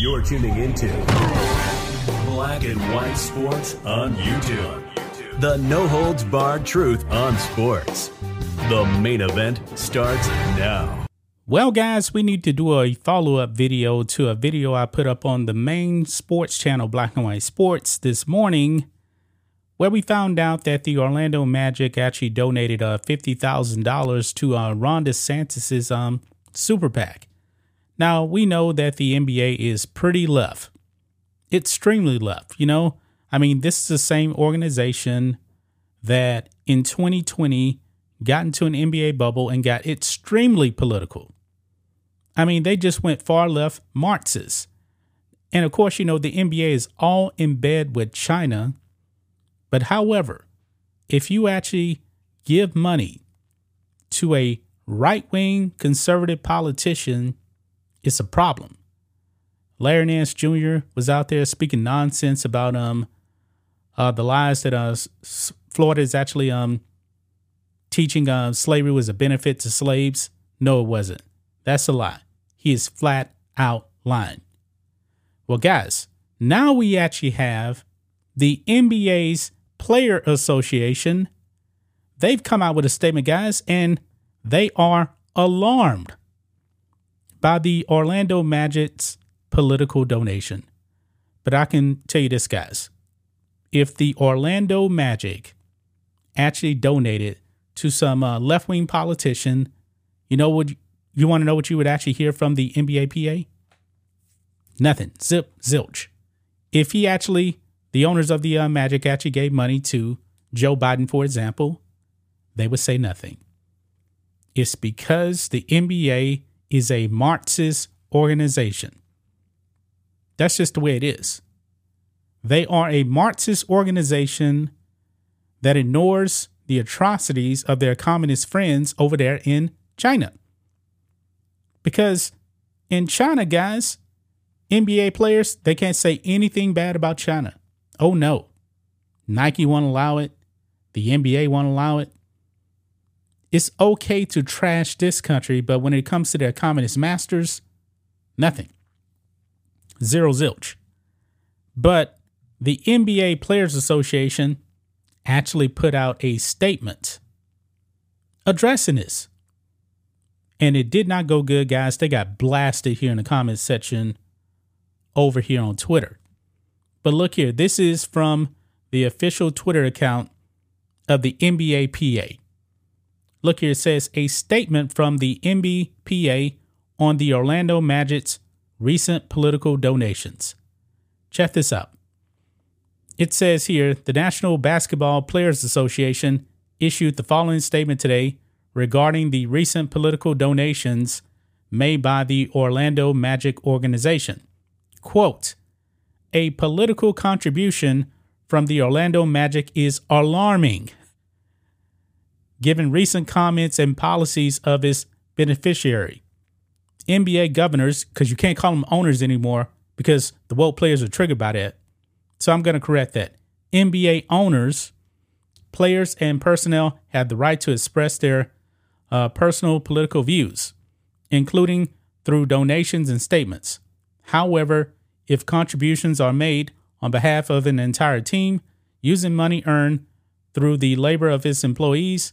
You're tuning into Black and White Sports on YouTube. The no holds barred truth on sports. The main event starts now. Well, guys, we need to do a follow up video to a video I put up on the main sports channel, Black and White Sports, this morning, where we found out that the Orlando Magic actually donated uh, $50,000 to uh, Ron DeSantis' um, super PAC. Now, we know that the NBA is pretty left, extremely left. You know, I mean, this is the same organization that in 2020 got into an NBA bubble and got extremely political. I mean, they just went far left Marxists. And of course, you know, the NBA is all in bed with China. But however, if you actually give money to a right wing conservative politician, it's a problem. Larry Nance Jr. was out there speaking nonsense about um uh, the lies that uh, Florida is actually um teaching uh, slavery was a benefit to slaves. No, it wasn't. That's a lie. He is flat out lying. Well, guys, now we actually have the NBA's Player Association. They've come out with a statement, guys, and they are alarmed by the Orlando Magic's political donation. But I can tell you this, guys. If the Orlando Magic actually donated to some uh, left wing politician, you know what? You want to know what you would actually hear from the NBA PA? Nothing. Zip, zilch. If he actually, the owners of the uh, Magic actually gave money to Joe Biden, for example, they would say nothing. It's because the NBA is a Marxist organization. That's just the way it is. They are a Marxist organization that ignores the atrocities of their communist friends over there in China. Because in China, guys, NBA players, they can't say anything bad about China. Oh no. Nike won't allow it. The NBA won't allow it. It's okay to trash this country, but when it comes to their communist masters, nothing. Zero zilch. But the NBA Players Association actually put out a statement addressing this. And it did not go good, guys. They got blasted here in the comments section over here on Twitter. But look here, this is from the official Twitter account of the NBAPA. Look here, it says a statement from the NBPA on the Orlando Magic's recent political donations. Check this out. It says here the National Basketball Players Association issued the following statement today regarding the recent political donations made by the Orlando Magic organization. Quote, a political contribution from the Orlando Magic is alarming, given recent comments and policies of its beneficiary. NBA governors, because you can't call them owners anymore because the woke players are triggered by that, so I'm going to correct that. NBA owners, players, and personnel have the right to express their uh, personal political views, including through donations and statements. However, if contributions are made on behalf of an entire team using money earned through the labor of its employees,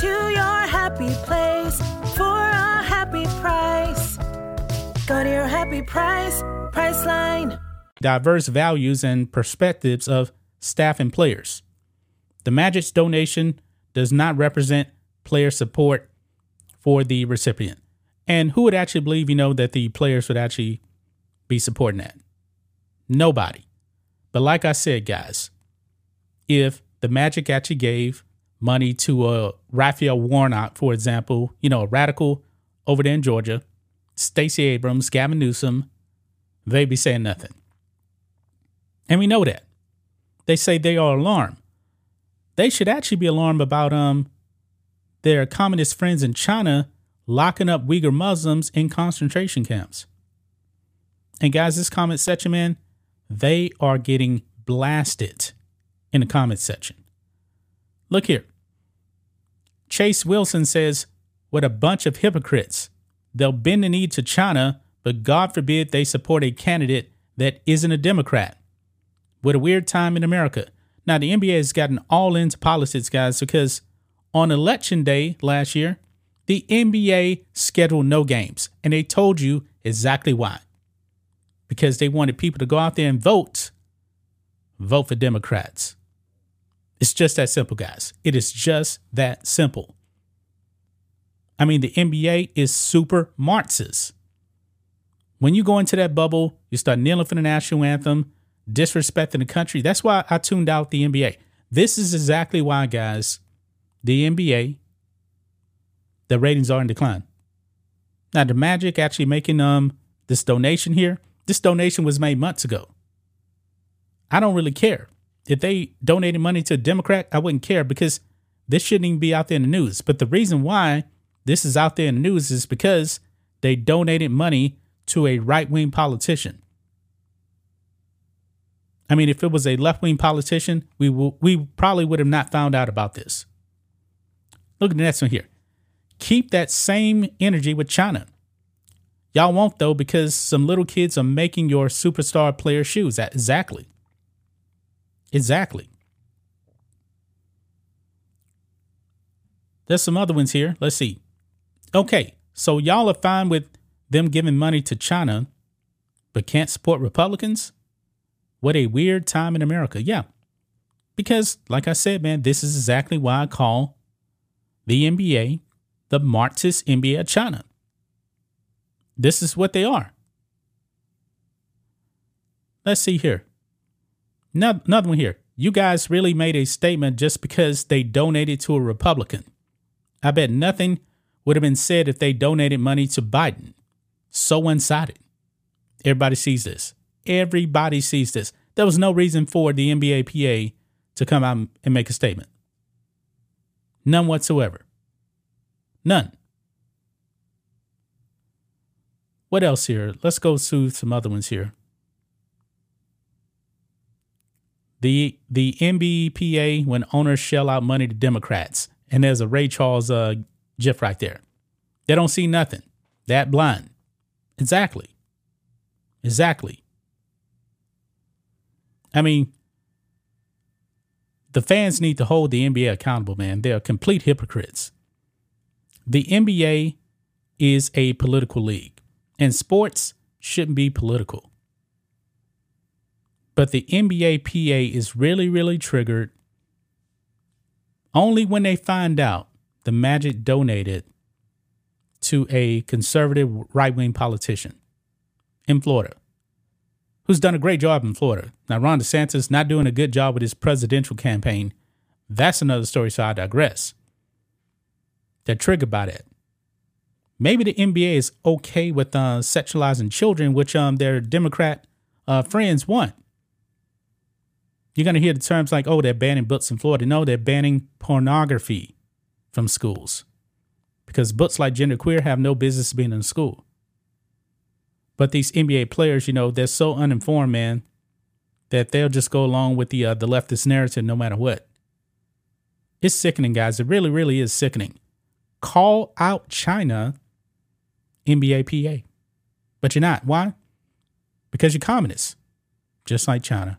To your happy place for a happy price. Go to your happy price, Priceline. diverse values and perspectives of staff and players. The Magic's donation does not represent player support for the recipient. And who would actually believe, you know, that the players would actually be supporting that? Nobody. But like I said, guys, if the Magic actually gave money to a Raphael Warnock, for example, you know, a radical over there in Georgia, Stacey Abrams, Gavin Newsom, they'd be saying nothing. And we know that. They say they are alarmed. They should actually be alarmed about um their communist friends in China locking up Uyghur Muslims in concentration camps. And guys, this comment section, man, they are getting blasted in the comment section. Look here. Chase Wilson says, What a bunch of hypocrites. They'll bend the knee to China, but God forbid they support a candidate that isn't a Democrat. What a weird time in America. Now, the NBA has gotten all into politics, guys, because on election day last year, the NBA scheduled no games, and they told you exactly why. Because they wanted people to go out there and vote, vote for Democrats. It's just that simple, guys. It is just that simple. I mean, the NBA is super Marxist. When you go into that bubble, you start kneeling for the national anthem, disrespecting the country. That's why I tuned out the NBA. This is exactly why, guys, the NBA, the ratings are in decline. Now, the Magic actually making um this donation here. This donation was made months ago. I don't really care. If they donated money to a Democrat, I wouldn't care because this shouldn't even be out there in the news. But the reason why this is out there in the news is because they donated money to a right wing politician. I mean, if it was a left wing politician, we will, we probably would have not found out about this. Look at the next one here. Keep that same energy with China. Y'all won't though because some little kids are making your superstar player shoes. Exactly. Exactly. There's some other ones here. Let's see. Okay, so y'all are fine with them giving money to China, but can't support Republicans? What a weird time in America. Yeah. Because, like I said, man, this is exactly why I call the NBA the Marxist NBA of China. This is what they are. Let's see here. No- Another one here. You guys really made a statement just because they donated to a Republican. I bet nothing would have been said if they donated money to Biden. So one sided. Everybody sees this. Everybody sees this. There was no reason for the NBA PA to come out and make a statement. None whatsoever. None. What else here? Let's go to some other ones here. The the NBPA when owners shell out money to Democrats, and there's a Ray Charles uh, gif right there. They don't see nothing. That blind. Exactly. Exactly. I mean, the fans need to hold the NBA accountable, man. They are complete hypocrites. The NBA is a political league, and sports shouldn't be political. But the NBA PA is really, really triggered only when they find out the Magic donated to a conservative right wing politician in Florida who's done a great job in Florida. Now, Ron DeSantis not doing a good job with his presidential campaign. That's another story, so I digress. They're triggered by that. Maybe the NBA is okay with uh, sexualizing children, which um, their Democrat uh, friends want. You're going to hear the terms like, oh, they're banning books in Florida. No, they're banning pornography from schools because books like Genderqueer have no business being in school. But these NBA players, you know, they're so uninformed, man. that they'll just go along with the uh, the leftist narrative no matter what. It's sickening, guys. It really, really is sickening. Call out China, NBA PA. But you're not. Why? Because you're communists, just like China.